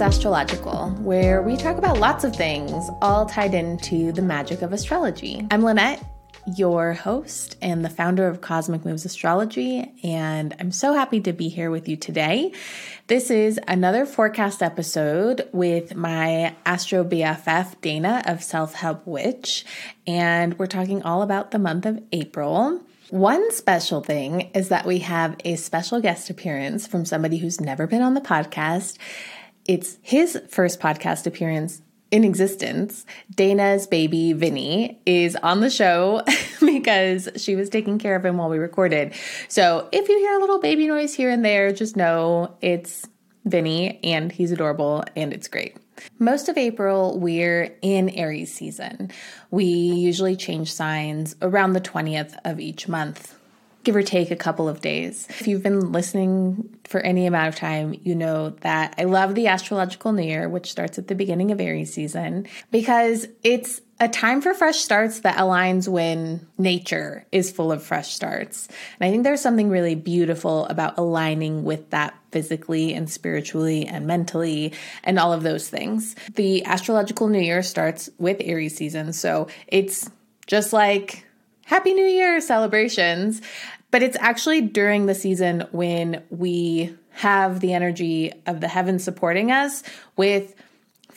Astrological, where we talk about lots of things, all tied into the magic of astrology. I'm Lynnette, your host and the founder of Cosmic Moves Astrology, and I'm so happy to be here with you today. This is another forecast episode with my Astro BFF, Dana of Self Help Witch, and we're talking all about the month of April. One special thing is that we have a special guest appearance from somebody who's never been on the podcast. It's his first podcast appearance in existence. Dana's baby, Vinny, is on the show because she was taking care of him while we recorded. So if you hear a little baby noise here and there, just know it's Vinny and he's adorable and it's great. Most of April, we're in Aries season. We usually change signs around the 20th of each month, give or take a couple of days. If you've been listening for any amount of time, you know that I love the astrological new year, which starts at the beginning of Aries season, because it's a time for fresh starts that aligns when nature is full of fresh starts. And I think there's something really beautiful about aligning with that physically and spiritually and mentally and all of those things. The astrological new year starts with Aries season. So it's just like Happy New Year celebrations, but it's actually during the season when we have the energy of the heavens supporting us with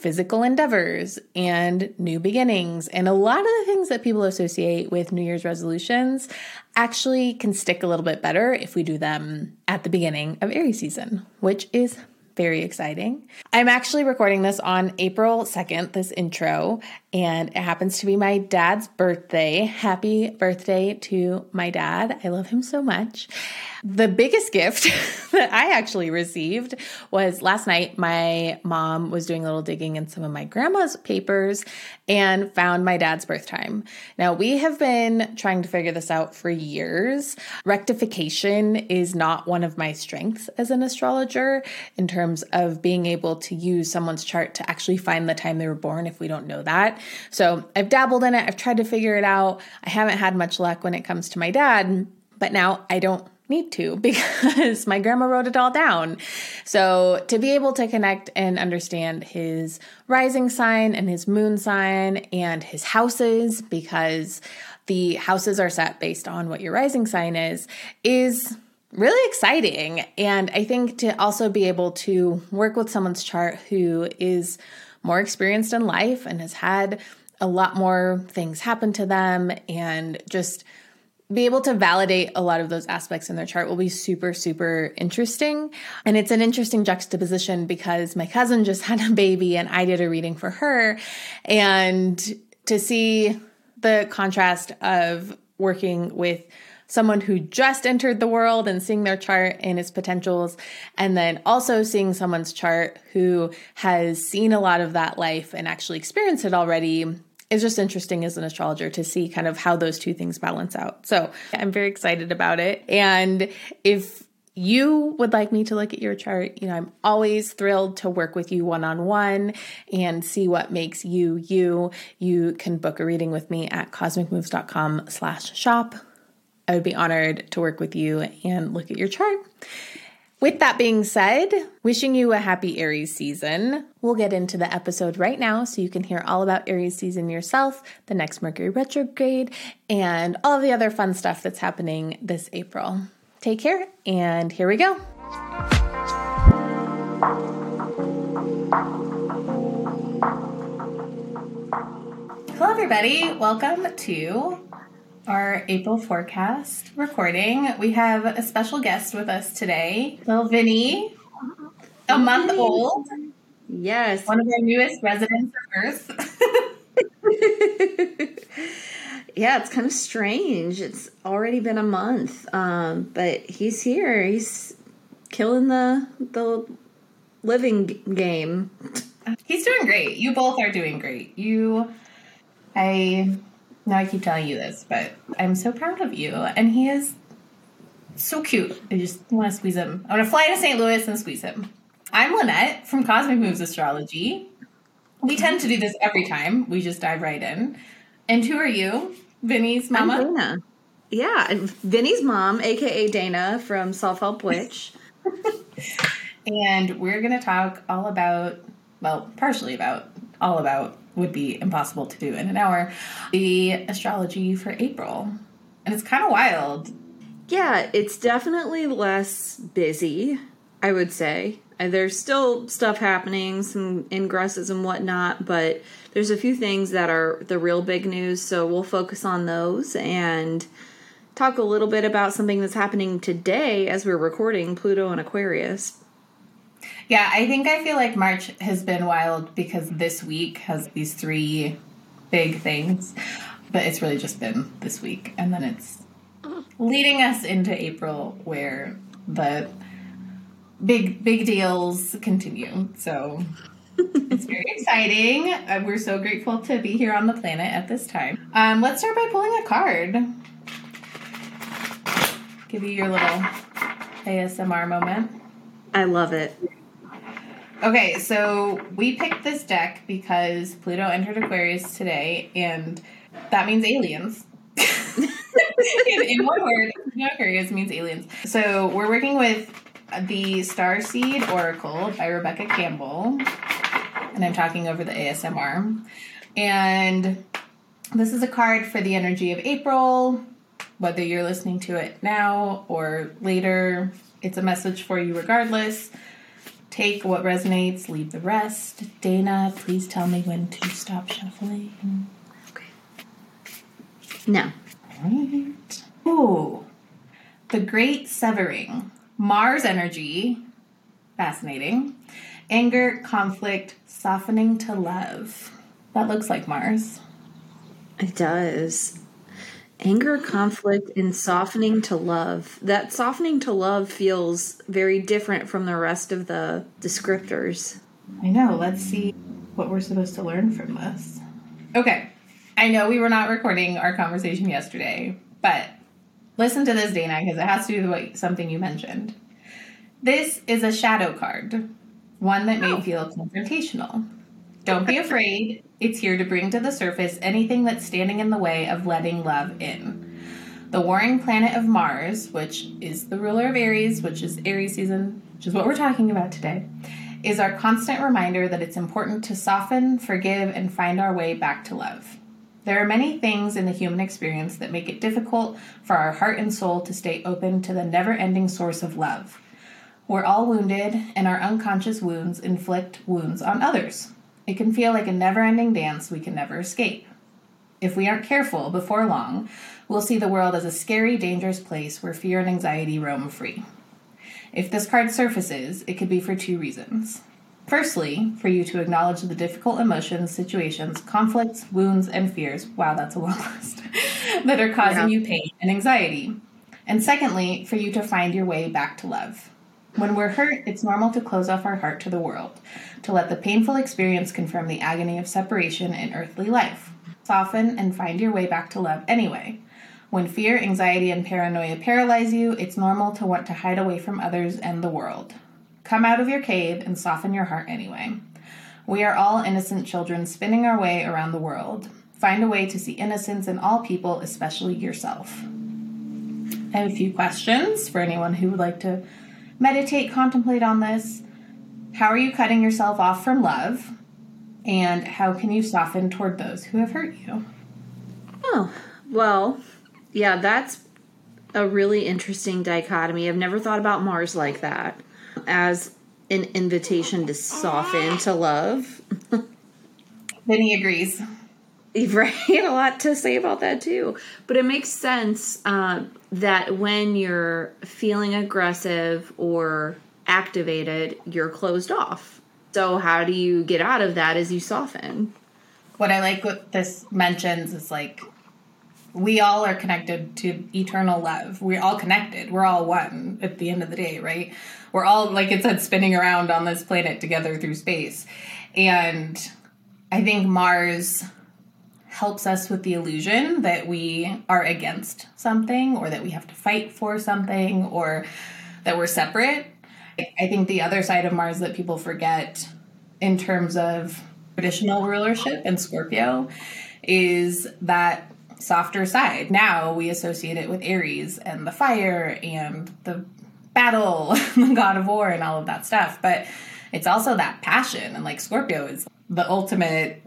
physical endeavors and new beginnings. And a lot of the things that people associate with New Year's resolutions actually can stick a little bit better if we do them at the beginning of Aries season, which is very exciting. I'm actually recording this on April 2nd, this intro, and it happens to be my dad's birthday. Happy birthday to my dad. I love him so much. The biggest gift that I actually received was last night. My mom was doing a little digging in some of my grandma's papers and found my dad's birth time. Now, we have been trying to figure this out for years. Rectification is not one of my strengths as an astrologer in terms of being able to use someone's chart to actually find the time they were born if we don't know that. So I've dabbled in it, I've tried to figure it out. I haven't had much luck when it comes to my dad, but now I don't need to because my grandma wrote it all down. So to be able to connect and understand his rising sign and his moon sign and his houses, because the houses are set based on what your rising sign is, is really exciting. And I think to also be able to work with someone's chart who is more experienced in life and has had a lot more things happen to them and just be able to validate a lot of those aspects in their chart will be super, super interesting. And it's an interesting juxtaposition because my cousin just had a baby and I did a reading for her. And to see the contrast of working with someone who just entered the world and seeing their chart and its potentials, and then also seeing someone's chart who has seen a lot of that life and actually experienced it already is just interesting as an astrologer to see kind of how those two things balance out. So I'm very excited about it. And if you would like me to look at your chart, you know, I'm always thrilled to work with you one on one and see what makes you you. You can book a reading with me at cosmicmoves.com slash shop. I would be honored to work with you and look at your chart. With that being said, wishing you a happy Aries season. We'll get into the episode right now so you can hear all about Aries season yourself, the next Mercury retrograde, and all the other fun stuff that's happening this April. Take care, and here we go. Hello, everybody. Welcome to our April forecast recording. We have a special guest with us today, little Vinny, a month old. Yes. One of our newest residents of Earth. yeah, it's kind of strange. It's already been a month, um, but he's here. He's killing the the living game. He's doing great. You both are doing great. You, I now I keep telling you this, but I'm so proud of you. And he is so cute. I just want to squeeze him. I want to fly to St. Louis and squeeze him. I'm Lynnette from Cosmic Moves Astrology. We tend to do this every time. We just dive right in. And who are you? Vinny's mama? I'm Dana. Yeah, Vinny's mom, aka Dana from Self Help Witch. and we're going to talk all about well, partially about, all about, would be impossible to do in an hour, the astrology for April. And it's kind of wild. Yeah, it's definitely less busy, I would say. Uh, There's still stuff happening, some ingresses and whatnot, but there's a few things that are the real big news, so we'll focus on those and talk a little bit about something that's happening today as we're recording Pluto and Aquarius. Yeah, I think I feel like March has been wild because this week has these three big things, but it's really just been this week. And then it's leading us into April where the big, big deals continue. So it's very exciting. Uh, we're so grateful to be here on the planet at this time. Um, let's start by pulling a card. Give you your little ASMR moment. I love it. Okay, so we picked this deck because Pluto entered Aquarius today, and that means aliens. in, one word, Aquarius means aliens. So we're working with the Starseed Oracle by Rebecca Campbell, and I'm talking over the ASMR. And this is a card for the energy of April, whether you're listening to it now or later. It's a message for you regardless. Take what resonates, leave the rest. Dana, please tell me when to stop shuffling. Okay. Now, Right. Ooh. The Great Severing. Mars energy. Fascinating. Anger, conflict, softening to love. That looks like Mars. it does. Anger, conflict, and softening to love. That softening to love feels very different from the rest of the descriptors. I know. Let's see what we're supposed to learn from this. Okay. I know we were not recording our conversation yesterday, but listen to this, Dana, because it has to do with what, something you mentioned. This is a shadow card, one that may oh. feel confrontational. Don't be afraid. It's here to bring to the surface anything that's standing in the way of letting love in. The warring planet of Mars, which is the ruler of Aries, which is Aries season, which is what we're talking about today, is our constant reminder that it's important to soften, forgive, and find our way back to love. There are many things in the human experience that make it difficult for our heart and soul to stay open to the never ending source of love. We're all wounded, and our unconscious wounds inflict wounds on others. It can feel like a never ending dance we can never escape. If we aren't careful, before long, we'll see the world as a scary, dangerous place where fear and anxiety roam free. If this card surfaces, it could be for two reasons. Firstly, for you to acknowledge the difficult emotions, situations, conflicts, wounds, and fears wow, that's a long list that are causing Yeah. you pain and anxiety. And secondly, for you to find your way back to love. When we're hurt, it's normal to close off our heart to the world, to let the painful experience confirm the agony of separation in earthly life. Soften and find your way back to love anyway. When fear, anxiety, and paranoia paralyze you, it's normal to want to hide away from others and the world. Come out of your cave and soften your heart anyway. We are all innocent children spinning our way around the world. Find a way to see innocence in all people, especially yourself. I have a few questions for anyone who would like to meditate, contemplate on this. How are you cutting yourself off from love? And how can you soften toward those who have hurt you? Oh, well, yeah, that's a really interesting dichotomy. I've never thought about Mars like that as an invitation to soften to love. Vinny agrees. Right, had a lot to say about that too. But it makes sense uh, that when you're feeling aggressive or activated, you're closed off. So, how do you get out of that as you soften? What I like what this mentions is like we all are connected to eternal love. We're all connected. We're all one at the end of the day, right? We're all, like it said, spinning around on this planet together through space. And I think Mars helps us with the illusion that we are against something or that we have to fight for something or that we're separate. I think the other side of Mars that people forget in terms of traditional rulership in Scorpio is that softer side. Now we associate it with Aries and the fire and the battle, the god of war, and all of that stuff. But it's also that passion. And like Scorpio is the ultimate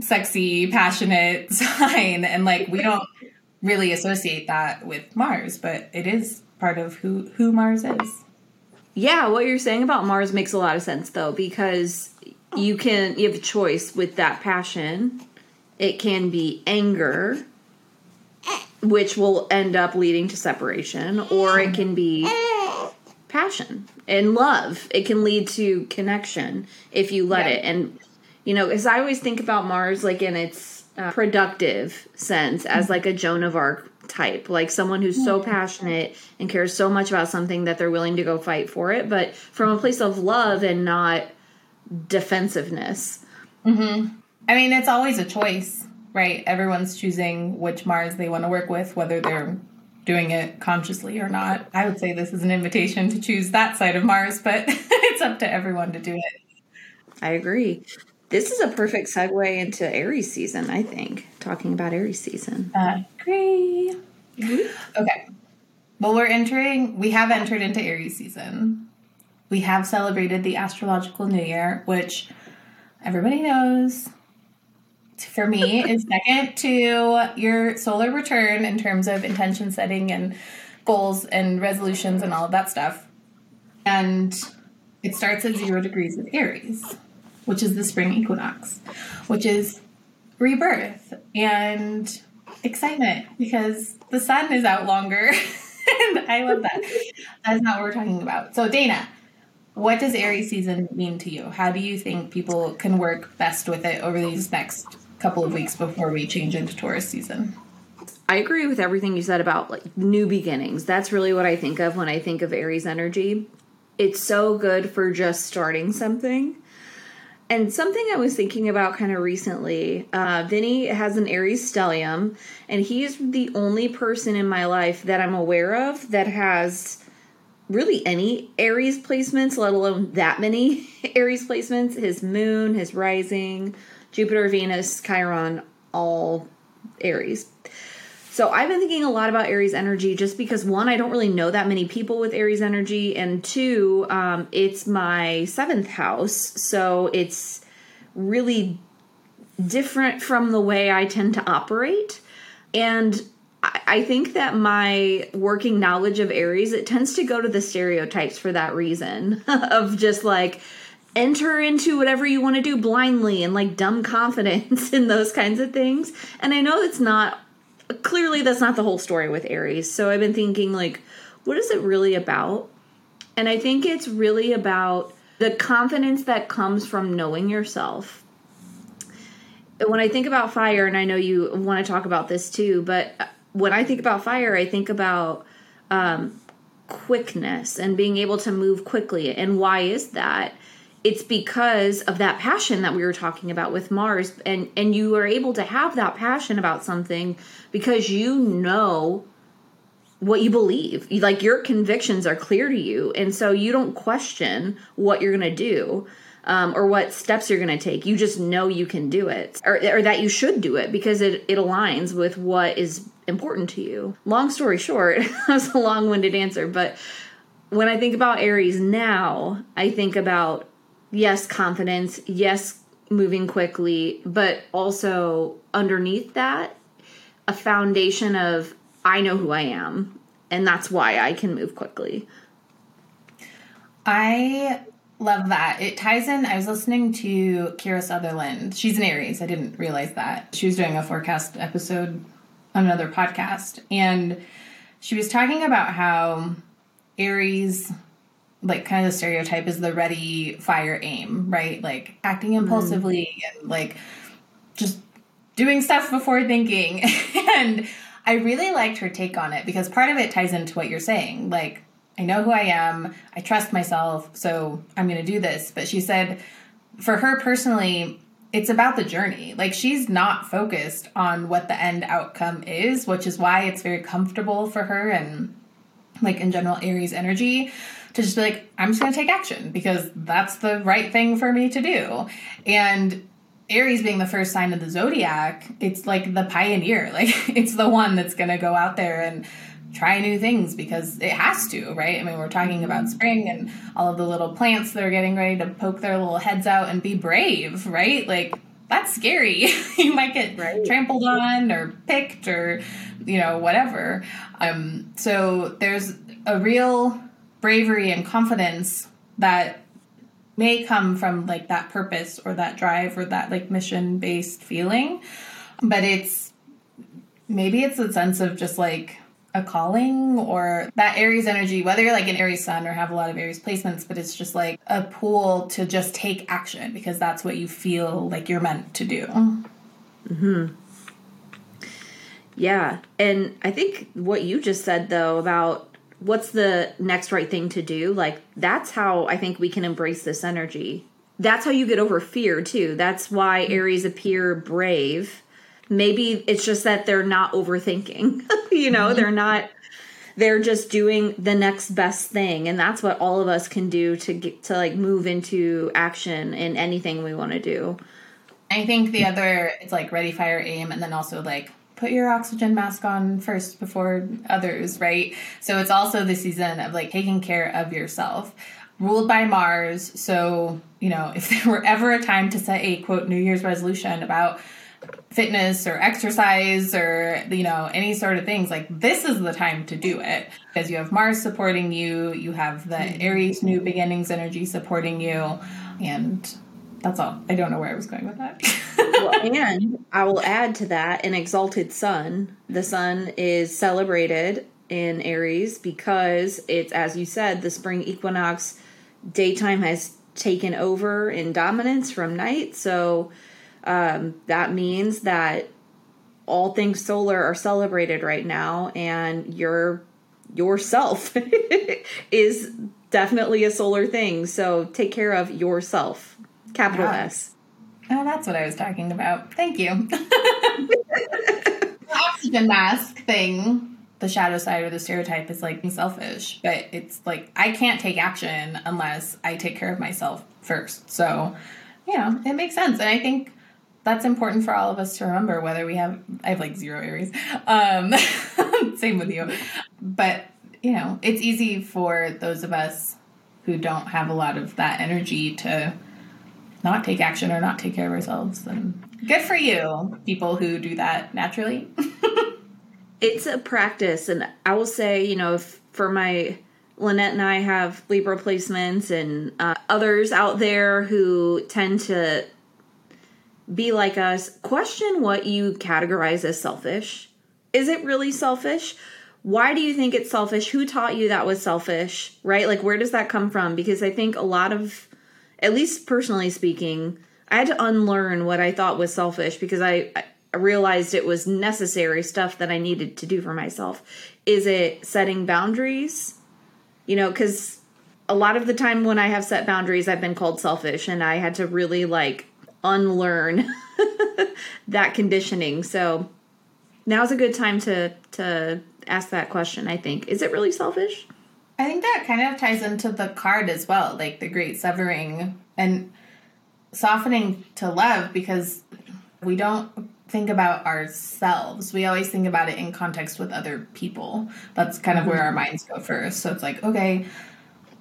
sexy, passionate sign. And like we don't really associate that with Mars, but it is part of who who Mars is. Yeah, what you're saying about Mars makes a lot of sense though, because you can you have a choice with that passion. It can be anger, which will end up leading to separation, or it can be passion and love. It can lead to connection if you let yeah. it. And you know, as I always think about Mars, like in its uh, productive sense, as like a Joan of Arc type, like someone who's so passionate and cares so much about something that they're willing to go fight for it, but from a place of love and not defensiveness. Mm-hmm. I mean, it's always a choice, right? Everyone's choosing which Mars they want to work with, whether they're doing it consciously or not. I would say this is an invitation to choose that side of Mars, but it's up to everyone to do it. I agree. This is a perfect segue into Aries season, I think, talking about Aries season. I agree. Mm-hmm. Okay. Well, we're entering, we have entered into Aries season. We have celebrated the astrological new year, which everybody knows for me is second to your solar return in terms of intention setting and goals and resolutions and all of that stuff. And it starts at zero degrees with Aries, which is the spring equinox, which is rebirth and excitement because the sun is out longer. and I love that. That is not what we're talking about. So, Dana, what does Aries season mean to you? How do you think people can work best with it over these next couple of weeks before we change into Taurus season? I agree with everything you said about like new beginnings. That's really what I think of when I think of Aries energy. It's so good for just starting something. And something I was thinking about kind of recently, uh, Vinny has an Aries stellium, and he's the only person in my life that I'm aware of that has really any Aries placements, let alone that many Aries placements. His moon, his rising, Jupiter, Venus, Chiron, all Aries. So I've been thinking a lot about Aries energy just because one, I don't really know that many people with Aries energy, and two, um, it's my seventh house, so it's really different from the way I tend to operate. And I think that my working knowledge of Aries, it tends to go to the stereotypes for that reason of just like enter into whatever you want to do blindly and like dumb confidence and those kinds of things. And I know it's not clearly that's not the whole story with Aries. So I've been thinking like what is it really about? And I think it's really about the confidence that comes from knowing yourself. When I think about fire and I know you want to talk about this too, but when I think about fire, I think about um, quickness and being able to move quickly. And why is that? It's because of that passion that we were talking about with Mars and and you are able to have that passion about something because you know what you believe. Like your convictions are clear to you and so you don't question what you're going to do um, or what steps you're going to take. You just know you can do it or, or that you should do it because it, it aligns with what is important to you. Long story short that was a long-winded answer but when i think about aries now i think about yes, confidence, yes, moving quickly, but also underneath that, a foundation of I know who I am, and that's why I can move quickly. I love that. It ties in. I was listening to Kira Sutherland. She's an Aries. I didn't realize that. She was doing a forecast episode on another podcast, and she was talking about how Aries like kind of the stereotype is the ready fire aim right? Like acting impulsively mm. and like just doing stuff before thinking. And i really liked her take on it because part of it ties into what you're saying. Like i know who i am. I trust myself. So i'm going to do this. But she said for her personally it's about the journey. Like she's not focused on what the end outcome is which is why it's very comfortable for her and like in general aries energy to just be like, I'm just going to take action because that's the right thing for me to do. And Aries being the first sign of the zodiac, it's like the pioneer. Like it's the one that's going to go out there and try new things because it has to, right? I mean, we're talking about spring and all of the little plants that are getting ready to poke their little heads out and be brave, right? Like that's scary. you might get right. trampled on or picked or you know whatever. Um, so there's a real bravery and confidence that may come from like that purpose or that drive or that like mission based feeling, but it's maybe it's a sense of just like a calling or that Aries energy, whether you're like an Aries sun or have a lot of Aries placements, but it's just like a pull to just take action because that's what you feel like you're meant to do. Hmm. Yeah, and I think what you just said though about what's the next right thing to do, like that's how I think we can embrace this energy. That's how you get over fear too. That's why Aries appear brave maybe it's just that they're not overthinking you know mm-hmm. they're not they're just doing the next best thing and that's what all of us can do to get to like move into action in anything we want to do i think the other it's like ready fire aim and then also like put your oxygen mask on first before others right? So it's also the season of like taking care of yourself. Ruled by mars so you know if there were ever a time to set a quote new year's resolution about fitness or exercise or you know any sort of things like this is the time to do it. Because you have mars supporting you you have the mm-hmm. aries new beginnings energy supporting you and that's all. I don't know where i was going with that. Well, and i will add to that an exalted sun. The sun is celebrated in aries because it's as you said the spring equinox daytime has taken over in dominance from night. So um, that means that all things solar are celebrated right now, and your yourself is definitely a solar thing. So take care of yourself, capital yeah. S. Oh, that's what I was talking about. Thank you. the oxygen mask thing the shadow side or the stereotype is like selfish, but it's like I can't take action unless I take care of myself first. So, you know, it makes sense. And I think that's important for all of us to remember whether we have i have like zero aries um same with you but you know it's easy for those of us who don't have a lot of that energy to not take action or not take care of ourselves and good for you people who do that naturally it's a practice and i will say you know for my lynnette and i have libra placements and uh, others out there who tend to be like us, question what you categorize as selfish. Is it really selfish? Why do you think it's selfish? Who taught you that was selfish? Right? Like, where does that come from? Because I think a lot of, at least personally speaking, I had to unlearn what I thought was selfish because I, I realized it was necessary stuff that I needed to do for myself. Is it setting boundaries? You know, because a lot of the time when I have set boundaries, I've been called selfish, and I had to really like unlearn that conditioning. So now's a good time to to ask that question, I think. Is it really selfish? I think that kind of ties into the card as well, like the great severing and softening to love because we don't think about ourselves. We always think about it in context with other people. That's kind of where our minds go first. So it's like, okay,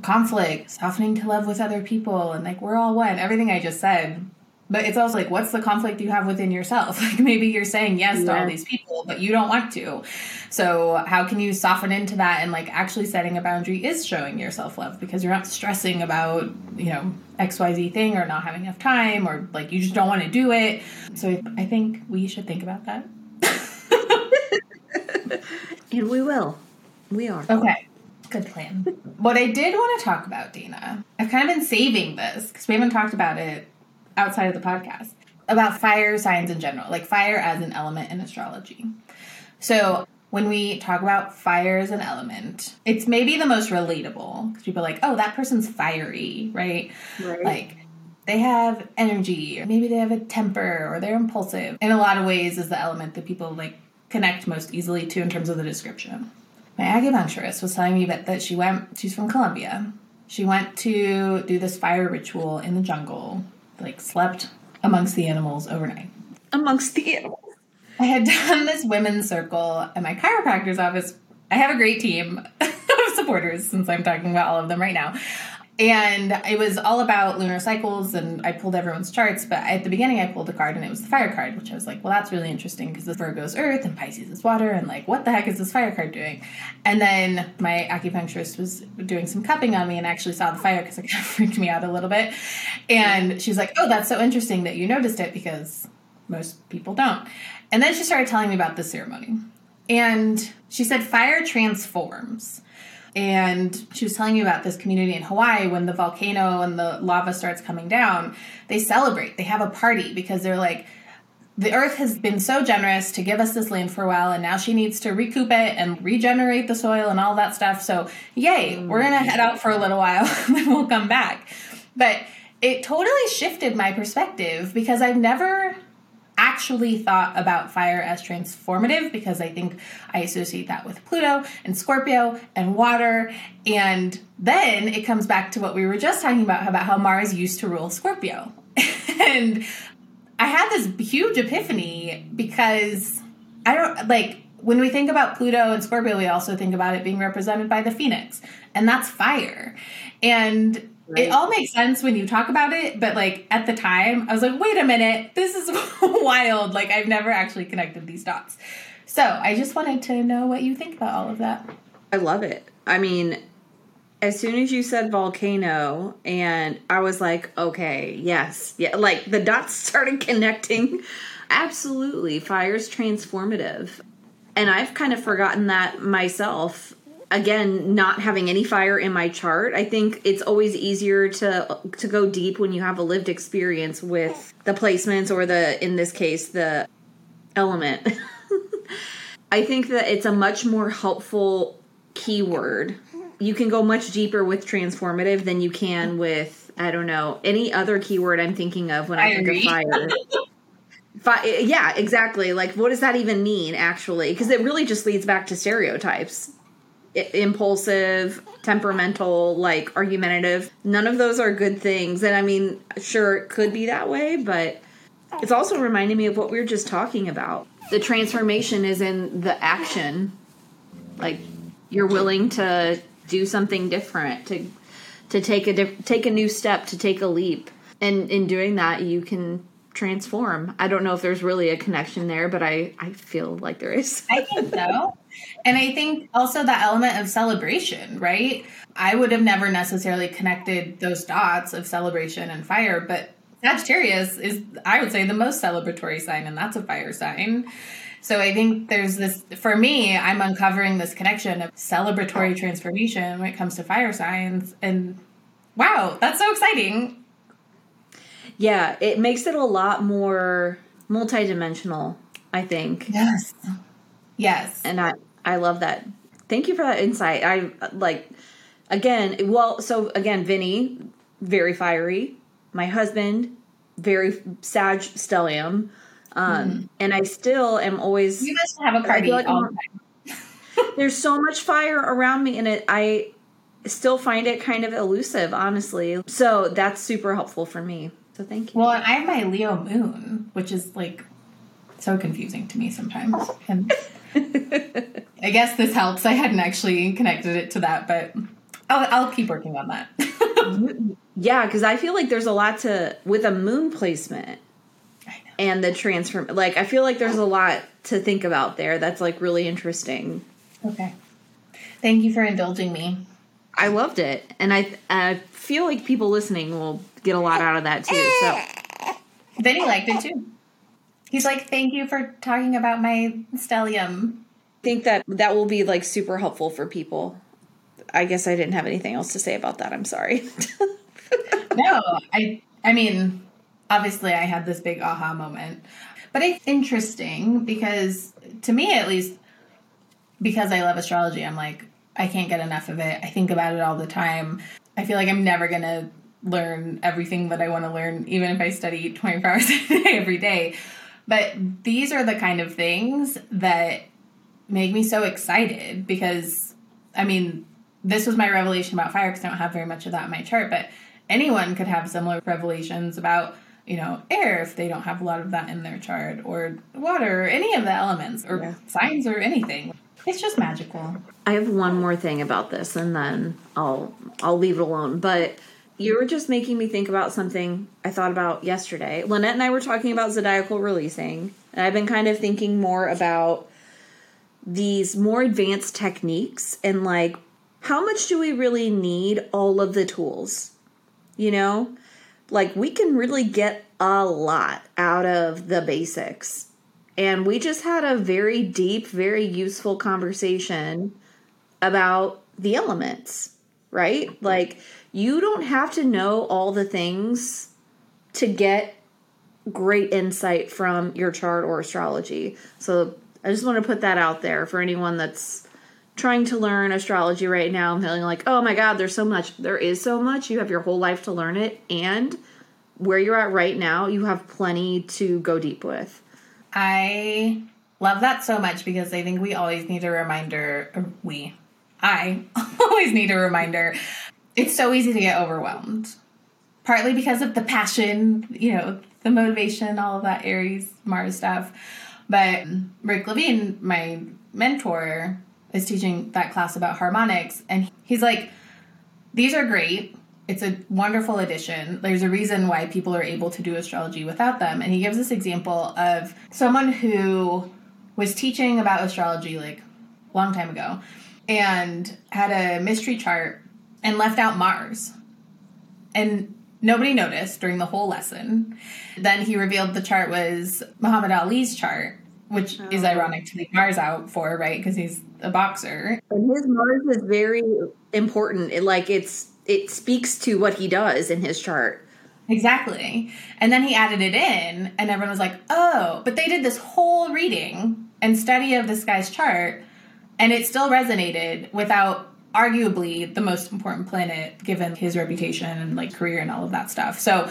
conflict, softening to love with other people, and like we're all one. Everything I just said but it's also like what's the conflict you have within yourself? Like maybe you're saying yes yeah. to all these people but you don't want to. So how can you soften into that and like actually setting a boundary is showing your self-love because you're not stressing about you know xyz thing or not having enough time or like you just don't want to do it. So i think we should think about that. And we will. We are. Okay. Good plan. What i did want to talk about dana i've kind of been saving this because we haven't talked about it outside of the podcast about fire signs in general, like fire as an element in astrology. So when we talk about fire as an element, it's maybe the most relatable because people are like, oh, that person's fiery, right? right? Like they have energy, or maybe they have a temper, or they're impulsive. In a lot of ways, is the element that people like connect most easily to in terms of the description. My acupuncturist was telling me that, that she went, she's from Colombia. She went to do this fire ritual in the jungle like slept amongst the animals overnight. Amongst the animals. I had done this women's circle at my chiropractor's office I have a great team of supporters since I'm talking about all of them right now. And it was all about lunar cycles, and I pulled everyone's charts. But at the beginning, I pulled a card, and it was the fire card, which I was like, well, that's really interesting because the Virgo's earth and Pisces is water, and like, what the heck is this fire card doing? And then my acupuncturist was doing some cupping on me and actually saw the fire because it kind of freaked me out a little bit. And she was like, oh, that's so interesting that you noticed it because most people don't. And then she started telling me about the ceremony. And she said, fire transforms. And she was telling me about this community in Hawaii when the volcano and the lava starts coming down, they celebrate. They have a party because they're like, the earth has been so generous to give us this land for a while, and now she needs to recoup it and regenerate the soil and all that stuff. So, yay, we're gonna head out for a little while, then we'll come back. But it totally shifted my perspective because I've never actually thought about fire as transformative because I think I associate that with Pluto and Scorpio and water. And then it comes back to what we were just talking about about how Mars used to rule Scorpio. and I had this huge epiphany because I don't like when we think about Pluto and Scorpio, we also think about it being represented by the phoenix, and that's fire. And Right. It all makes sense when you talk about it, but like at the time, I was like, wait a minute, this is wild. Like I've never actually connected these dots. So I just wanted to know what you think about all of that. I love it. I mean, as soon as you said volcano, and I was like, okay, yes, yeah, like the dots started connecting. Absolutely, fire's transformative. And I've kind of forgotten that myself again not having any fire in my chart i think it's always easier to to go deep when you have a lived experience with the placements or the in this case the element. I think that it's a much more helpful keyword. You can go much deeper with transformative than you can with i don't know any other keyword i'm thinking of when i, I think of fire. Fi- yeah, exactly. Like, what does that even mean, actually? Because it really just leads back to stereotypes impulsive, temperamental, like argumentative. None of those are good things. And I mean, sure, it could be that way, but it's also reminding me of what we were just talking about. The transformation is in the action. Like you're willing to do something different, to to take a take a new step, to take a leap. And in doing that, you can transform. I don't know if there's really a connection there, but I I feel like there is. I think so. And I think also the element of celebration, right? I would have never necessarily connected those dots of celebration and fire, but Sagittarius is, I would say, the most celebratory sign, and that's a fire sign. So I think there's this, for me, I'm uncovering this connection of celebratory transformation when it comes to fire signs. And wow, that's so exciting. Yeah, it makes it a lot more multidimensional, I think. Yes. Yes. And I I love that. Thank you for that insight. I like again, well, so again, Vinny, very fiery. My husband, very Sag stellium. Um, mm. and I still am always You must have a party like all the time. there's so much fire around me and it I still find it kind of elusive, honestly. So that's super helpful for me. So thank you. Well, I have my Leo moon, which is like so confusing to me sometimes. And I guess this helps. I hadn't actually connected it to that, but I'll, I'll keep working on that. Mm-hmm. yeah, because I feel like there's a lot to with a moon placement and the transform. Like I feel like there's a lot to think about there. That's like really interesting. Okay, thank you for indulging me. I loved it, and I I feel like people listening will get a lot out of that too. So Vinny liked it too. He's like, "Thank you for talking about my stellium." I think that that will be like super helpful for people. I guess I didn't have anything else to say about that. I'm sorry. no, I I mean, obviously I had this big aha moment. But it's interesting because to me at least because I love astrology, I'm like I can't get enough of it. I think about it all the time. I feel like I'm never going to learn everything that I want to learn even if I study 24 hours a day every day. But these are the kind of things that make me so excited because, I mean, this was my revelation about fire because I don't have very much of that in my chart, but anyone could have similar revelations about, you know, air if they don't have a lot of that in their chart, or water, or any of the elements, or yeah. signs, or anything. It's just magical. I have one more thing about this and then I'll I'll leave it alone. But you were just making me think about something I thought about yesterday. Lynnette and I were talking about zodiacal releasing, and I've been kind of thinking more about these more advanced techniques and like how much do we really need all of the tools? You know? Like we can really get a lot out of the basics. And we just had a very deep, very useful conversation about the elements, right? Like you don't have to know all the things to get great insight from your chart or astrology. So I just want to put that out there for anyone that's trying to learn astrology right now and feeling like, oh my God, there's so much. There is so much. You have your whole life to learn it. And where you're at right now, you have plenty to go deep with. I love that so much because I think we always need a reminder. We, I always need a reminder. It's so easy to get overwhelmed, partly because of the passion, you know, the motivation, all of that Aries, Mars stuff. But Rick Levine, my mentor, is teaching that class about harmonics, and he's like, these are great. It's a wonderful addition. There's a reason why people are able to do astrology without them. And he gives this example of someone who was teaching about astrology like a long time ago and had a mystery chart and left out Mars. And nobody noticed during the whole lesson. Then he revealed the chart was Muhammad Ali's chart, which oh. is ironic to leave Mars out for, right? Because he's a boxer. And his Mars is very important. It, like it's it speaks to what he does in his chart. Exactly. And then he added it in, and everyone was like, oh, but they did this whole reading and study of this guy's chart, and it still resonated without arguably the most important planet given his reputation and like career and all of that stuff. So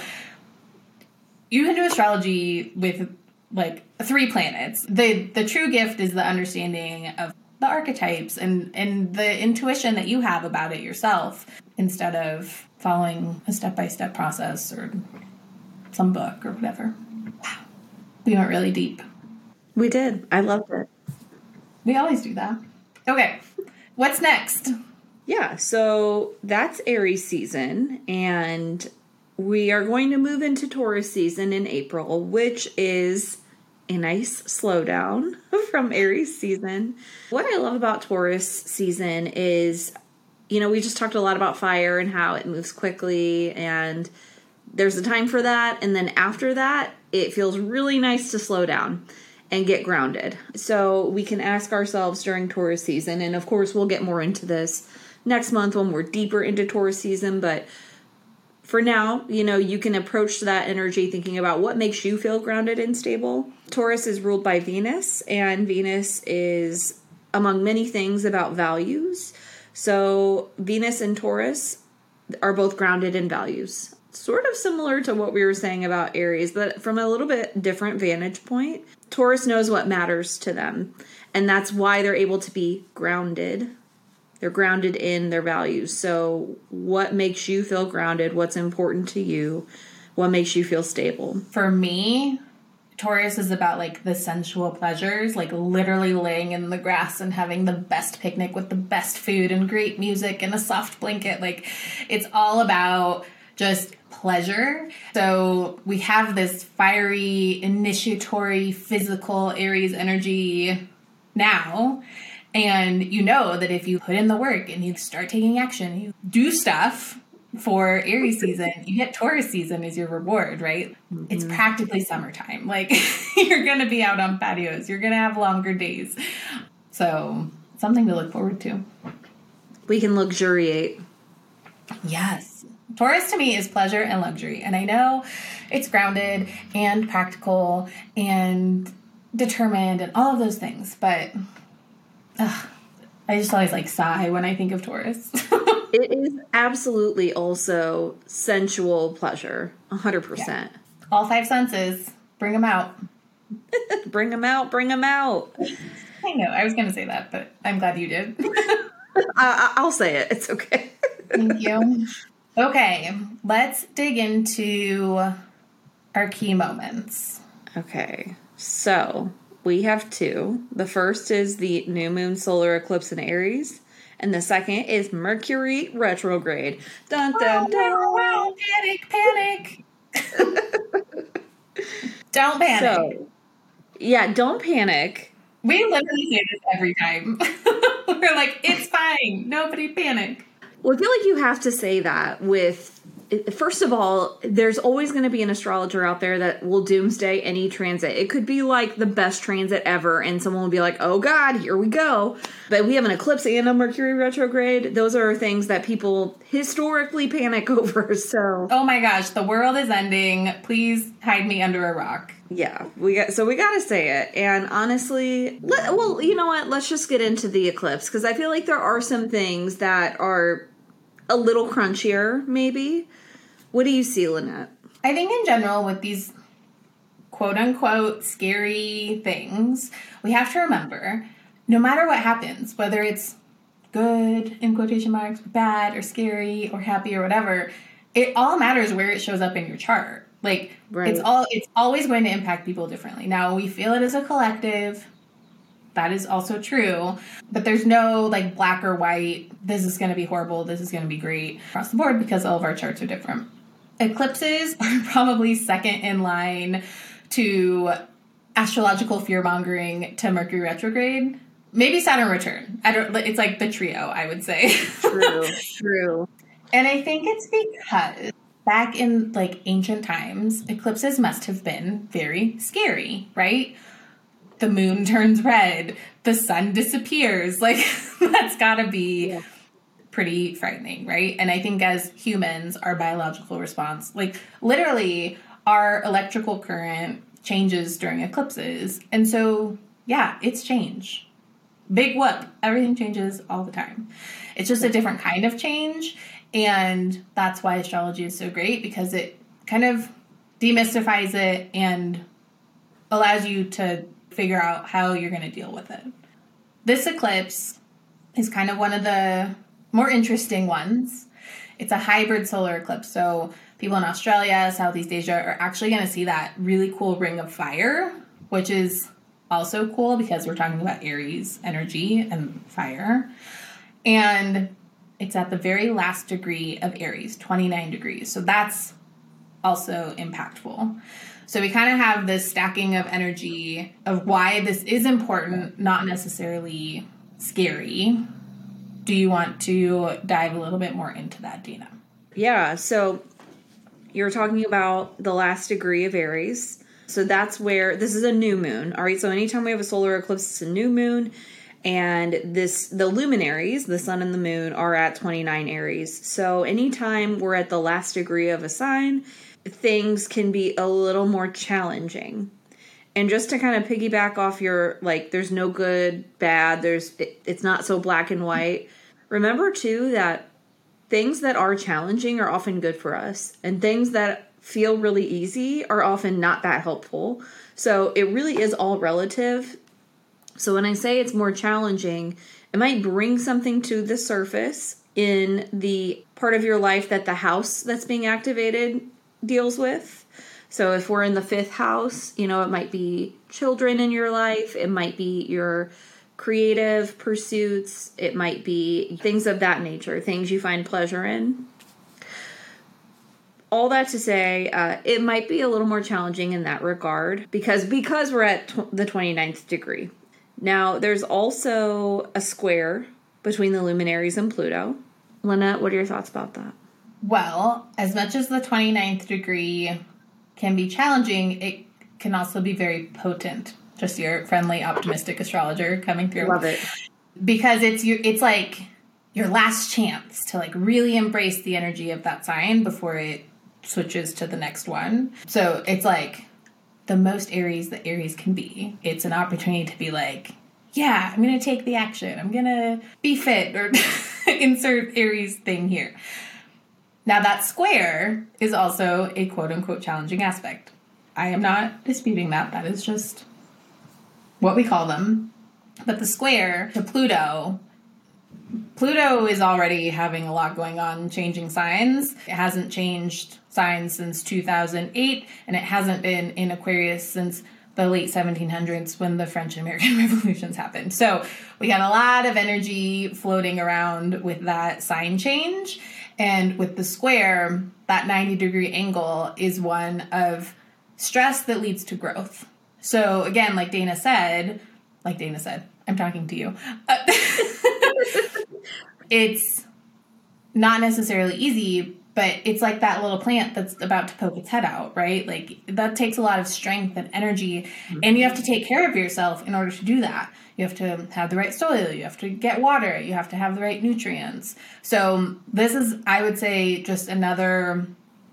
you can do astrology with like three planets. The the true gift is the understanding of the archetypes and and the intuition that you have about it yourself instead of following a step-by-step process or some book or whatever. Wow. We went really deep. We did. I loved it. We always do that. Okay. What's next yeah so that's aries season and we are going to move into taurus season in april which is a nice slowdown from Aries season. What I love about Taurus season is, you know, we just talked a lot about fire and how it moves quickly, and there's a time for that. And then after that, it feels really nice to slow down and get grounded. So we can ask ourselves during Taurus season, and of course, we'll get more into this next month when we're deeper into Taurus season, but for now, you know, you can approach that energy thinking about what makes you feel grounded and stable. Taurus is ruled by Venus, and Venus is, among many things, about values. So, Venus and Taurus are both grounded in values. Sort of similar to what we were saying about Aries, but from a little bit different vantage point. Taurus knows what matters to them, and that's why they're able to be grounded they're grounded in their values. So, what makes you feel grounded? What's important to you? What makes you feel stable? For me, Taurus is about like the sensual pleasures, like literally laying in the grass and having the best picnic with the best food and great music and a soft blanket. Like, it's all about just pleasure. So we have this fiery, initiatory, physical Aries energy now. And you know that if you put in the work and you start taking action, you do stuff for Aries season, you get Taurus season as your reward, right? Mm-hmm. It's practically summertime. Like you're going to be out on patios, you're going to have longer days. So, something to look forward to. We can luxuriate. Yes. Taurus to me is pleasure and luxury. And I know it's grounded and practical and determined and all of those things, but Ugh, I just always like sigh when I think of Taurus. it is absolutely also sensual pleasure, 100%. Yeah. All five senses, bring them out. bring them out, bring them out. I know, I was going to say that, but I'm glad you did. I, I'll say it. It's okay. Thank you. Okay, let's dig into our key moments. Okay, so we have two. The first is the new moon solar eclipse in Aries, and the second is Mercury retrograde. Dun dun dun. panic, panic. don't panic. So, yeah, don't panic. We literally say this every time. We're like, it's fine. Nobody panic. Well, I feel like you have to say that with first of all, there's always going to be an astrologer out there that will doomsday any transit. It could be like the best transit ever, and someone will be like, oh God, here we go. But we have an eclipse and a Mercury retrograde. Those are things that people historically panic over. So, oh my gosh, the world is ending. Please hide me under a rock. Yeah, we got so we got to say it. And honestly, let, well, you know what? Let's just get into the eclipse because I feel like there are some things that are a little crunchier, maybe. What do you see, Lynnette? I think in general, with these quote unquote scary things, we have to remember no matter what happens, whether it's good in quotation marks, bad or scary or happy or whatever, it all matters where it shows up in your chart. Like right. it's all it's always going to impact people differently. Now we feel it as a collective. That is also true, but there's no like black or white. This is going to be horrible. This is going to be great across the board because all of our charts are different. Eclipses are probably second in line to astrological fear mongering to Mercury retrograde. Maybe Saturn return. I don't. It's like the trio. I would say. True. true. And I think it's because back in like ancient times, eclipses must have been very scary, right? The moon turns red, the sun disappears. Like that's got to be yeah pretty frightening, right? And I think as humans, our biological response, like literally, our electrical current changes during eclipses. And so, yeah, it's change. Big whoop. Everything changes all the time. It's just a different kind of change. And that's why astrology is so great because it kind of demystifies it and allows you to figure out how you're going to deal with it. This eclipse is kind of one of the more interesting ones. It's a hybrid solar eclipse. So people in Australia, Southeast Asia are actually going to see that really cool ring of fire, which is also cool because we're talking about Aries energy and fire. And it's at the very last degree of Aries, 29 degrees. So that's also impactful. So we kind of have this stacking of energy of why this is important, not necessarily scary do you want to dive a little bit more into that, Dana? Yeah. So you're talking about the last degree of Aries. So that's where this is a new moon. All right. So anytime we have a solar eclipse, it's a new moon. And this the luminaries, the sun and the moon, are at 29 Aries. So anytime we're at the last degree of a sign, things can be a little more challenging. And just to kind of piggyback off your like there's no good, bad, there's it, it's not so black and white. Remember too that things that are challenging are often good for us and things that feel really easy are often not that helpful. So it really is all relative. So when I say it's more challenging, it might bring something to the surface in the part of your life that the house that's being activated deals with. So if we're in the fifth house, you know, it might be children in your life, it might be your creative pursuits, it might be things of that nature, things you find pleasure in. All that to say, uh, it might be a little more challenging in that regard because because we're at tw- the 29th degree. Now, there's also a square between the luminaries and Pluto. Lynnette, what are your thoughts about that? Well, as much as the 29th degree can be challenging, it can also be very potent. Just your friendly, optimistic astrologer coming through. Love it. Because it's you it's like your last chance to like really embrace the energy of that sign before it switches to the next one. So it's like the most Aries that Aries can be. It's an opportunity to be like, yeah, I'm gonna take the action. I'm gonna be fit or insert Aries thing here. Now, that square is also a quote unquote challenging aspect. I am not disputing that. That is just what we call them. But the square to Pluto, Pluto is already having a lot going on, changing signs. It hasn't changed signs since 2008, and it hasn't been in Aquarius since the late 1700s when the French and American revolutions happened. So we got a lot of energy floating around with that sign change. And with the square, that 90 degree angle is one of stress that leads to growth. So again, like Dana said, like Dana said, I'm talking to you. Uh, it's not necessarily easy, but it's like that little plant that's about to poke its head out, right? Like that takes a lot of strength and energy, mm-hmm. and you have to take care of yourself in order to do that. You have to have the right soil, you have to get water, you have to have the right nutrients. So, this is, I would say, just another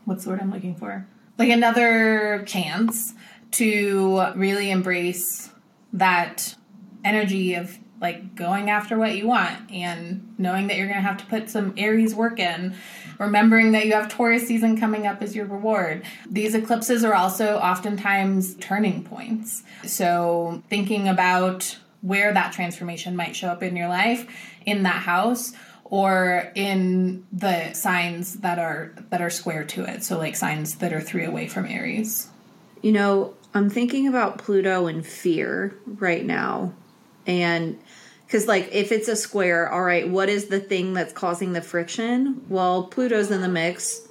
what's the word I'm looking for? Like another chance to really embrace that energy of like going after what you want and knowing that you're going to have to put some Aries work in, remembering that you have Taurus season coming up as your reward. These eclipses are also oftentimes turning points. So, thinking about where that transformation might show up in your life in that house or in the signs that are that are square to it so like signs that are 3 away from Aries you know i'm thinking about pluto and fear right now. And because like if it's a square all right what is the thing that's causing the friction? Well pluto's in the mix.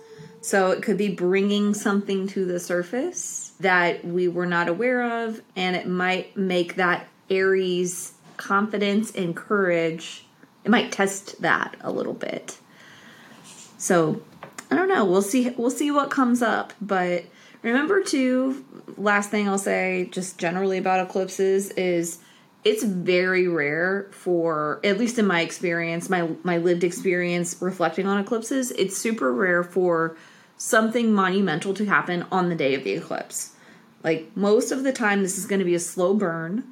So it could be bringing something to the surface that we were not aware of and it might make that aries confidence and courage it might test that a little bit. So i don't know. We'll see we'll see what comes up but remember too last thing i'll say just generally about eclipses is it's very rare for at least in my experience my my lived experience reflecting on eclipses it's super rare for something monumental to happen on the day of the eclipse. Like most of the time this is going to be a slow burn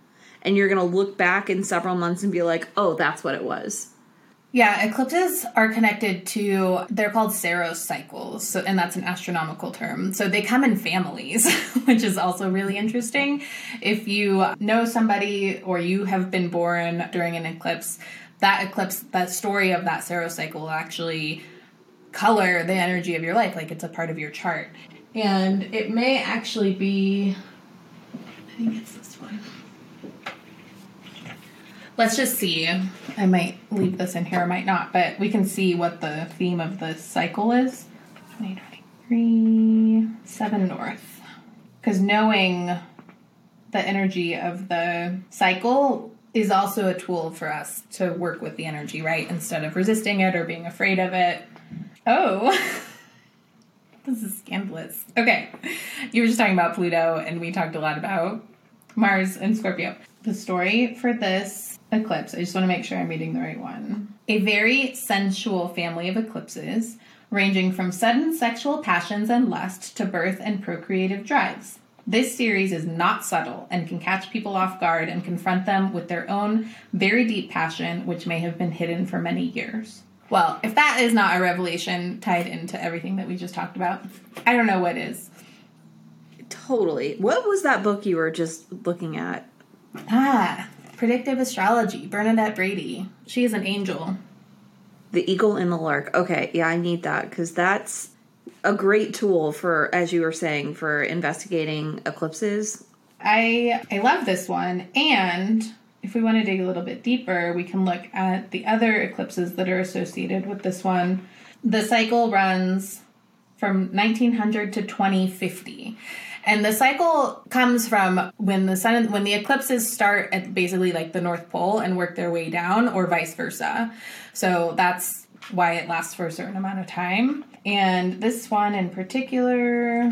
and you're going to look back in several months and be like oh that's what it was yeah, eclipses are connected to, they're called Saros cycles, so, and that's an astronomical term. So they come in families, which is also really interesting. If you know somebody or you have been born during an eclipse, that eclipse, that story of that Saros cycle will actually color the energy of your life, like it's a part of your chart. And it may actually be, I think it's this one. Let's just see. I might leave this in here, I might not, but we can see what the theme of the cycle is. 2023, 7 North. Because knowing the energy of the cycle is also a tool for us to work with the energy, right? Instead of resisting it or being afraid of it. Oh, this is scandalous. Okay, you were just talking about Pluto, and we talked a lot about Mars and Scorpio. The story for this eclipse. I just want to make sure I'm reading the right one. A very sensual family of eclipses, ranging from sudden sexual passions and lust to birth and procreative drives. This series is not subtle and can catch people off guard and confront them with their own very deep passion, which may have been hidden for many years. Well, if that is not a revelation tied into everything that we just talked about, I don't know what is. Totally. What was that book you were just looking at? Ah, Predictive astrology, Bernadette Brady. She is an angel. The eagle and the lark. Okay, yeah, I need that because that's a great tool for, as you were saying, for investigating eclipses. I I love this one, and if we want to dig a little bit deeper, we can look at the other eclipses that are associated with this one. The cycle runs from 1900 to 2050. And the cycle comes from when the sun when the eclipses start at basically like the North Pole and work their way down or vice versa. So that's why it lasts for a certain amount of time. And this one in particular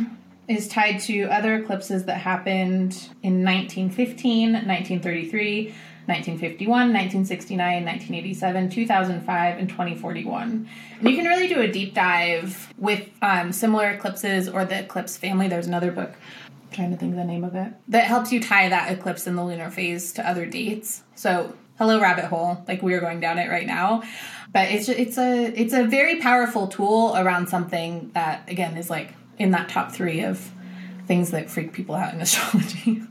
is tied to other eclipses that happened in 1915, 1933, 1951, 1969, 1987, 2005, and 2041. And you can really do a deep dive with um, similar eclipses or the eclipse family. There's another book, I'm trying to think of the name of it, that helps you tie that eclipse in the lunar phase to other dates. So, hello rabbit hole, like we're going down it right now. But it's it's a it's a very powerful tool around something that again is like in that top three of things that freak people out in astrology.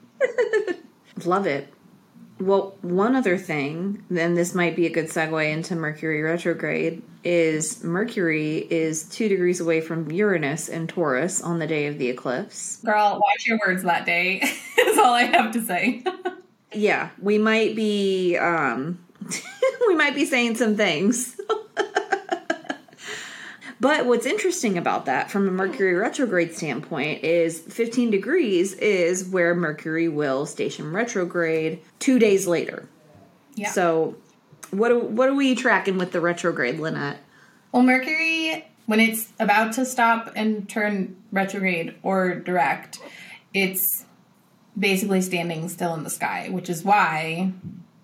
Love it. Well, one other thing, then this might be a good segue into Mercury retrograde, is Mercury is two degrees away from Uranus and Taurus on the day of the eclipse. Girl, watch your words that day. That's all I have to say. yeah, we might be um we might be saying some things. But what's interesting about that from a Mercury retrograde standpoint is 15 degrees is where Mercury will station retrograde two days later. Yeah. So what what are we tracking with the retrograde, Lynnette? Well, Mercury, when it's about to stop and turn retrograde or direct, it's basically standing still in the sky, which is why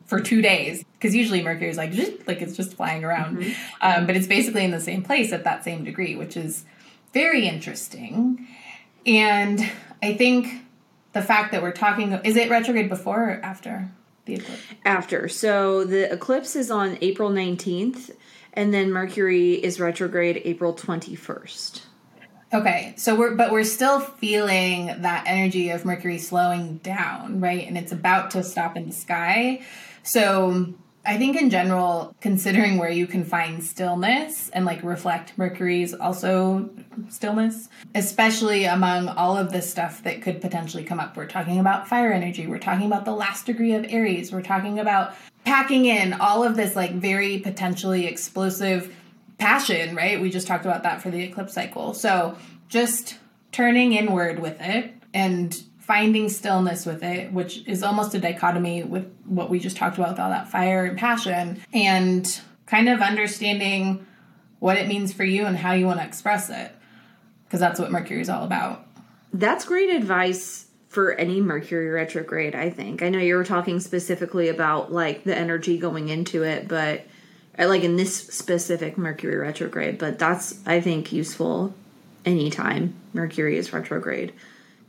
for two days because usually Mercury is like like it's just flying around, mm-hmm. um, but it's basically in the same place at that same degree, which is very interesting. And I think the fact that we're talking is it retrograde before or after the eclipse? After. So the eclipse is on April nineteenth, and then Mercury is retrograde April twenty first. Okay, so we're but we're still feeling that energy of Mercury slowing down, right? And it's about to stop in the sky. So I think in general, considering where you can find stillness and like reflect Mercury's also stillness, especially among all of the stuff that could potentially come up. We're talking about fire energy, we're talking about the last degree of Aries, we're talking about packing in all of this like very potentially explosive passion, right? We just talked about that for the eclipse cycle. So just turning inward with it and finding stillness with it, which is almost a dichotomy with what we just talked about with all that fire and passion, and kind of understanding what it means for you and how you want to express it. Because that's what Mercury is all about. That's great advice for any Mercury retrograde, I think. I know you were talking specifically about like the energy going into it, but uh, like in this specific Mercury retrograde, but that's I think useful anytime Mercury is retrograde.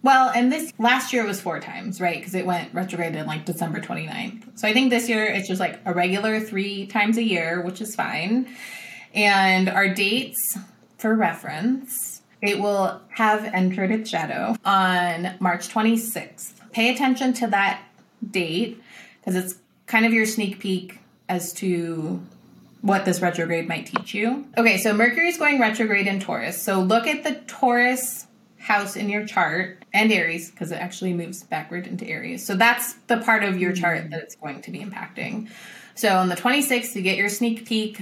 Well, and this last year was four times, right? Because it went retrograde in like December 29th. So I think this year it's just like a regular three times a year, which is fine. And our dates for reference, it will have entered its shadow on March 26th. Pay attention to that date because it's kind of your sneak peek as to what this retrograde might teach you. Okay, so Mercury is going retrograde in Taurus. So look at the Taurus house in your chart and Aries because it actually moves backward into Aries. So that's the part of your chart mm. that it's going to be impacting. So on the 26th, you get your sneak peek.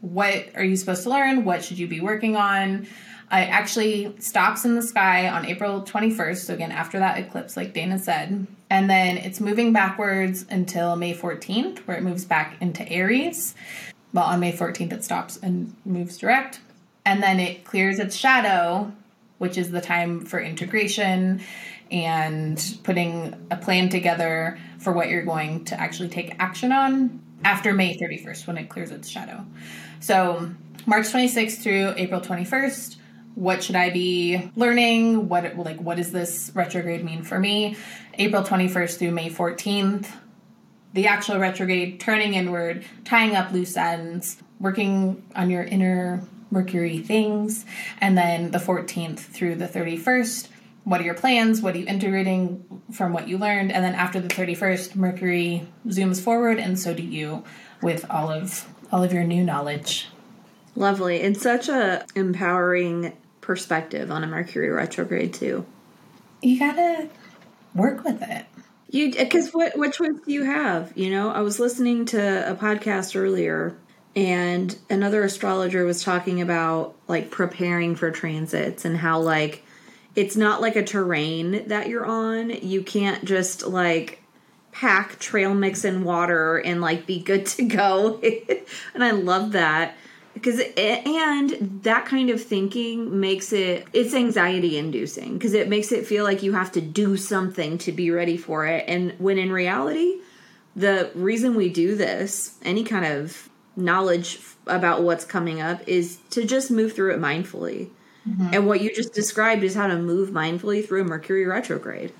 What are you supposed to learn? What should you be working on? It actually stops in the sky on April 21st. So again, after that eclipse, like Dana said. And then it's moving backwards until May 14th, where it moves back into Aries. Well, on May 14th, it stops and moves direct. And then it clears its shadow which is the time for integration and putting a plan together for what you're going to actually take action on after May 31st when it clears its shadow. So, March 26th through April 21st, what should I be learning? What like what does this retrograde mean for me? April 21st through May 14th, the actual retrograde turning inward, tying up loose ends, working on your inner Mercury things. And then the 14th through the 31st, what are your plans? What are you integrating from what you learned? And then after the 31st, Mercury zooms forward, and so do you with all of all of your new knowledge. Lovely. It's such a empowering perspective on a Mercury retrograde too. You gotta work with it. You because what what choice do you have? You know, I was listening to a podcast earlier and another astrologer was talking about like preparing for transits and how like it's not like a terrain that you're on. You can't just like pack trail mix and water and like be good to go. and I love that because and that kind of thinking makes it it's anxiety inducing because it makes it feel like you have to do something to be ready for it and when in reality the reason we do this any kind of knowledge about what's coming up is to just move through it mindfully. Mm-hmm. And what you just described is how to move mindfully through a Mercury retrograde.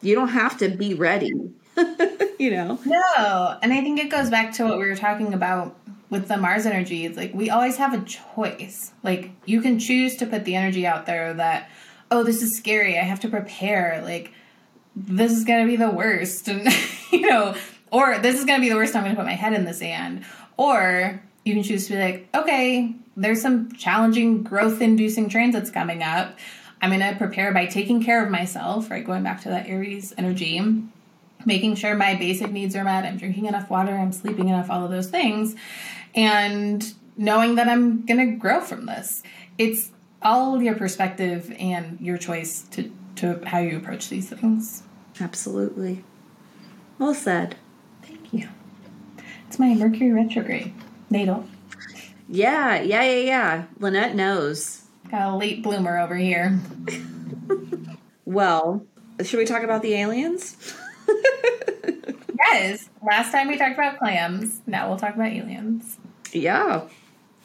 You don't have to be ready, you know? No. And I think it goes back to what we were talking about with the Mars energy. It's like we always have a choice. Like you can choose to put the energy out there that, oh, this is scary. I have to prepare. Like, this is going to be the worst. And you know, or this is going to be the worst I'm going to put my head in the sand. Or you can choose to be like, okay, there's some challenging growth inducing transits coming up. I'm going to prepare by taking care of myself, right? Going back to that Aries energy, making sure my basic needs are met. I'm drinking enough water, I'm sleeping enough, all of those things. And knowing that I'm going to grow from this. It's all your perspective and your choice to, to how you approach these things. Absolutely. Well said. Thank you. It's my Mercury retrograde natal. Yeah, yeah, yeah, yeah. Lynnette knows. Got a late bloomer over here. well, should we talk about the aliens? yes. Last time we talked about clams. Now we'll talk about aliens. Yeah.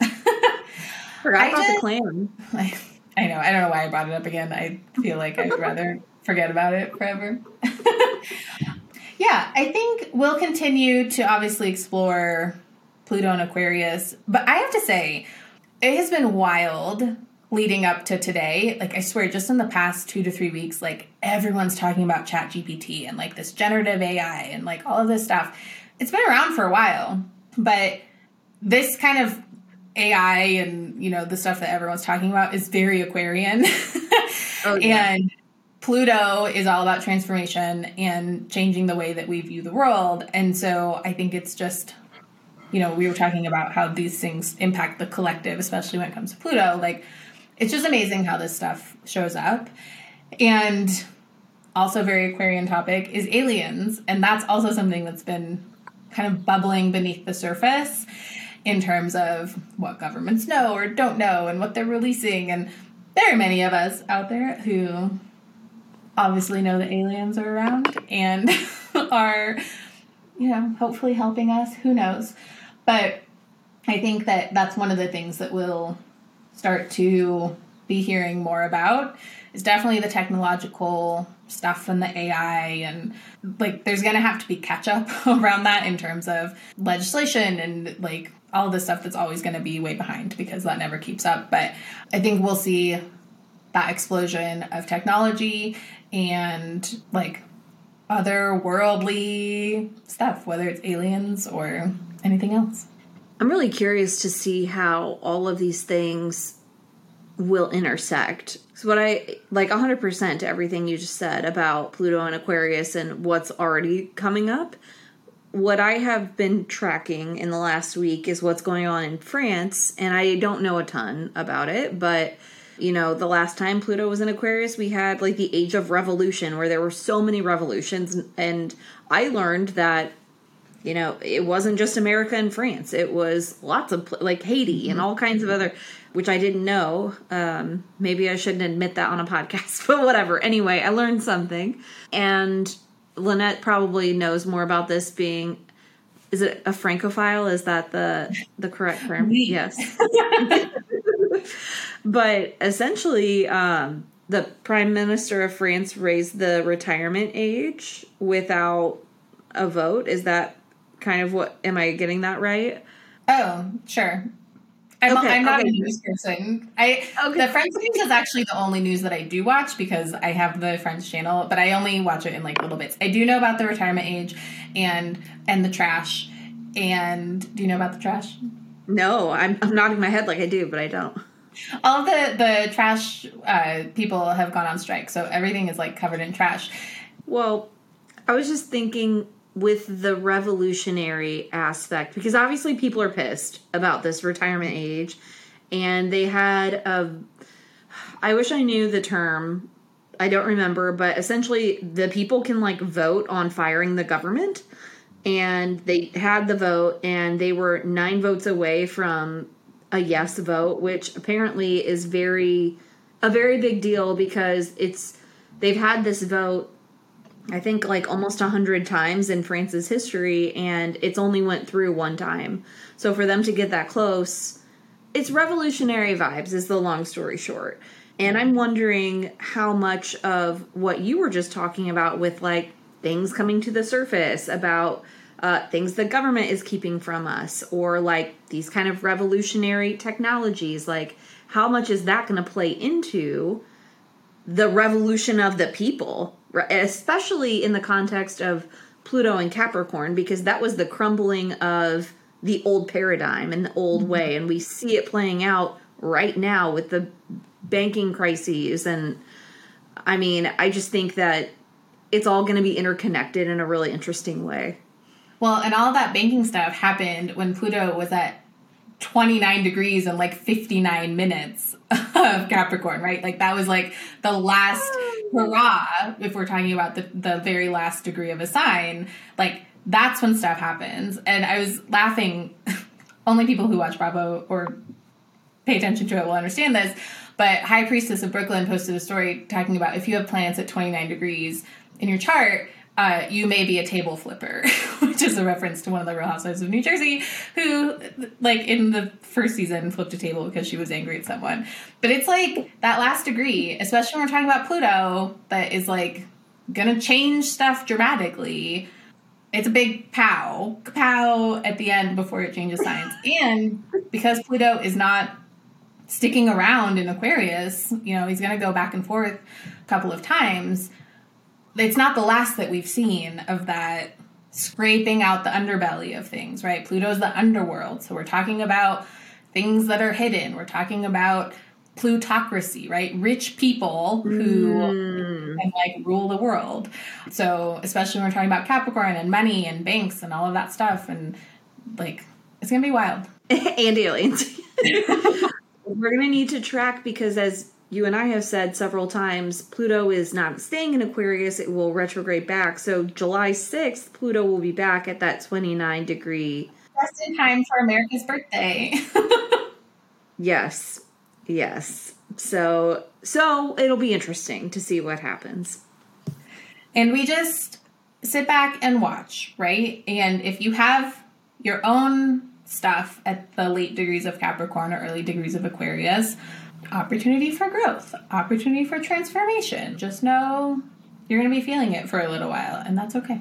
Forgot I about just, the clam. I, I know. I don't know why I brought it up again. I feel like I'd rather forget about it forever. Yeah, I think we'll continue to obviously explore Pluto and Aquarius. But I have to say, it has been wild leading up to today. Like, I swear, just in the past two to three weeks, like, everyone's talking about Chat GPT and like this generative AI and like all of this stuff. It's been around for a while, but this kind of AI and you know the stuff that everyone's talking about is very Aquarian. oh, yeah. And Pluto is all about transformation and changing the way that we view the world. And so I think it's just you know, we were talking about how these things impact the collective, especially when it comes to Pluto. Like, it's just amazing how this stuff shows up. And also, very Aquarian topic is aliens. And that's also something that's been kind of bubbling beneath the surface in terms of what governments know or don't know and what they're releasing. And there are many of us out there who obviously know that aliens are around and are, you know, hopefully helping us. Who knows? But I think that that's one of the things that we'll start to be hearing more about is definitely the technological stuff and the AI and like there's going to have to be catch up around that in terms of legislation and like all the stuff that's always going to be way behind because that never keeps up but I think we'll see that explosion of technology and like otherworldly stuff whether it's aliens or anything else. I'm really curious to see how all of these things will intersect. So what I like 100% to everything you just said about Pluto and Aquarius and what's already coming up. What I have been tracking in the last week is what's going on in France and I don't know a ton about it, but you know, the last time Pluto was in Aquarius, we had like the age of revolution where there were so many revolutions and I learned that you know, it wasn't just America and France. It was lots of like Haiti and all kinds of other, which I didn't know. Um, maybe I shouldn't admit that on a podcast, but whatever. Anyway, I learned something, and Lynnette probably knows more about this. Being, is it a francophile? Is that the the correct term? yes. but essentially, um, the prime minister of France raised the retirement age without a vote. Is that kind of what am I getting that right? Oh, sure. I'm, okay, I'm not okay. a news person. I okay. the French news is actually the only news that I do watch because I have the French channel, but I only watch it in like little bits. I do know about the retirement age and and the trash. And do you know about the trash? No, I'm I'm nodding my head like I do, but I don't. All the the trash uh, people have gone on strike, so everything is like covered in trash. Well, I was just thinking with the revolutionary aspect because obviously people are pissed about this retirement age and they had a I wish I knew the term I don't remember but essentially the people can like vote on firing the government and they had the vote and they were 9 votes away from a yes vote which apparently is very a very big deal because it's they've had this vote I think like almost a hundred times in France's history, and it's only went through one time. So for them to get that close, it's revolutionary vibes. Is the long story short. And I'm wondering how much of what you were just talking about with like things coming to the surface about uh, things the government is keeping from us, or like these kind of revolutionary technologies, like how much is that going to play into the revolution of the people especially in the context of Pluto and Capricorn because that was the crumbling of the old paradigm and the old mm-hmm. way. And we see it playing out right now with the banking crises. And I mean, I just think that it's all going to be interconnected in a really interesting way. Well, and all that banking stuff happened when Pluto was at 29 degrees and like 59 minutes of Capricorn, right? Like that was like the last hurrah, if we're talking about the, the very last degree of a sign. Like that's when stuff happens. And I was laughing, only people who watch Bravo or pay attention to it will understand this. But High Priestess of Brooklyn posted a story talking about if you have planets at 29 degrees in your chart, uh, you may be a table flipper, which is a reference to one of the Real Housewives of New Jersey, who, like, in the first season, flipped a table because she was angry at someone. But it's like that last degree, especially when we're talking about Pluto, that is like gonna change stuff dramatically. It's a big pow, pow at the end before it changes signs. And because Pluto is not sticking around in Aquarius, you know, he's gonna go back and forth a couple of times it's not the last that we've seen of that scraping out the underbelly of things, right? Pluto's the underworld. So we're talking about things that are hidden. We're talking about plutocracy, right? Rich people who mm. can like rule the world. So especially when we're talking about Capricorn and money and banks and all of that stuff and like it's gonna be wild. and aliens. we're gonna need to track because as you and I have said several times, Pluto is not staying in Aquarius, it will retrograde back. So July 6th, Pluto will be back at that 29 degree. Just in time for America's birthday. yes. Yes. So so it'll be interesting to see what happens. And we just sit back and watch, right? And if you have your own stuff at the late degrees of Capricorn or early degrees of Aquarius, opportunity for growth, opportunity for transformation. Just know you're going to be feeling it for a little while, and that's okay.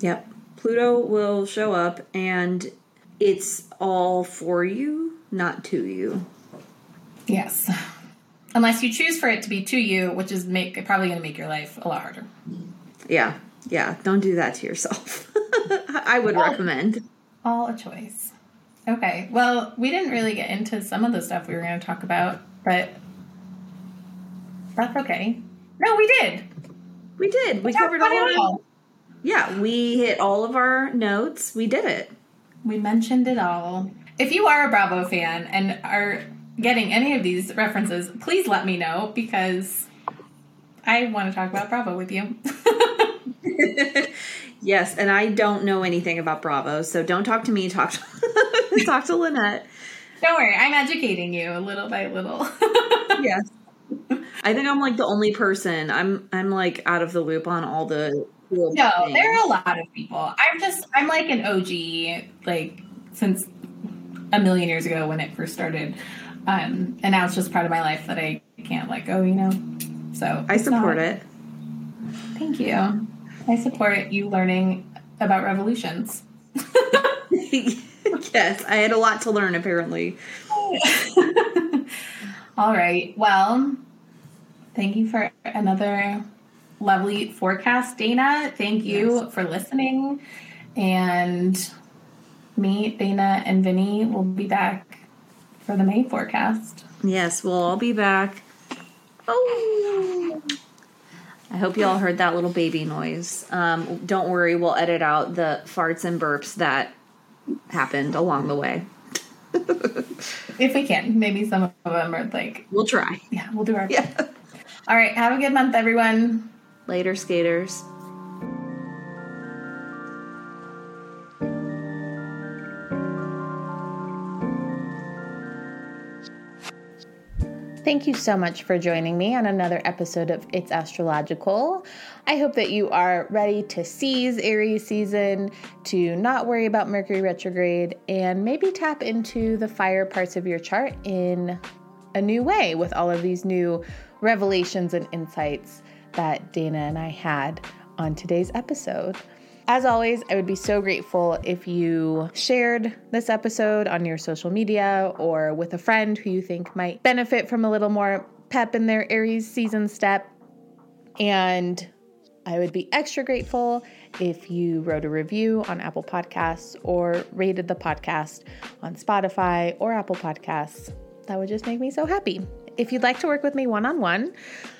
Yep. Pluto will show up, and it's all for you, not to you. Yes. Unless you choose for it to be to you, which is make probably going to make your life a lot harder. Yeah. Yeah. Don't do that to yourself. I would all, recommend. All a choice. Okay. Well, we didn't really get into some of the stuff we were going to talk about, but that's okay. No, we did. We did. We, we covered all of Yeah, we hit all of our notes. We did it. We mentioned it all. If you are a Bravo fan and are getting any of these references, please let me know because I want to talk about Bravo with you. yes, and I don't know anything about Bravo, so don't talk to me. Talk to, talk to Lynnette. Don't worry, I'm educating you little by little. yes. I think I'm like the only person. I'm I'm like out of the loop on all the cool No, things. there are a lot of people. I'm just I'm like an OG like since a million years ago when it first started. Um, and now it's just part of my life that I can't let go, you know. So I support not, it. Thank you. I support you learning about revolutions. yes, I had a lot to learn apparently. All right. Well, thank you for another lovely forecast, Dana. Thank you yes. for listening. And me, Dana, and Vinny will be back for the May forecast. Yes, we'll all be back. Oh. I hope you all heard that little baby noise. Um, don't worry, we'll edit out the farts and burps that happened along the way. if we can, maybe some of them are like. We'll try. Yeah, we'll do our best. Yeah. All right, have a good month, everyone. Later, skaters. Thank you so much for joining me on another episode of It's Astrological. I hope that you are ready to seize Aries season, to not worry about Mercury retrograde, and maybe tap into the fire parts of your chart in a new way with all of these new revelations and insights that Dana and I had on today's episode. As always, I would be so grateful if you shared this episode on your social media or with a friend who you think might benefit from a little more pep in their Aries season step. And I would be extra grateful if you wrote a review on Apple Podcasts or rated the podcast on Spotify or Apple Podcasts. That would just make me so happy. If you'd like to work with me one on one,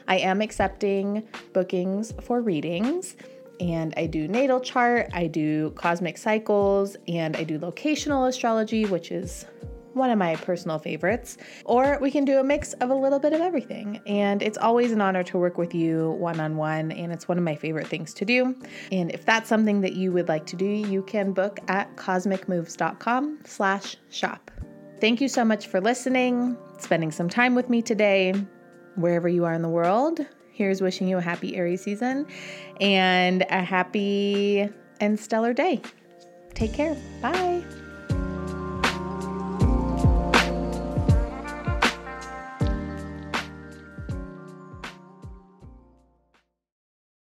I am accepting bookings for readings. And I do natal chart, I do cosmic cycles, and I do locational astrology, which is one of my personal favorites. Or we can do a mix of a little bit of everything. And it's always an honor to work with you one on one, and it's one of my favorite things to do. And if that's something that you would like to do, you can book at cosmicmoves.com slash shop. Thank you so much for listening, spending some time with me today, wherever you are in the world. Here's wishing you a happy Aries season and a happy and stellar day. Take care. Bye.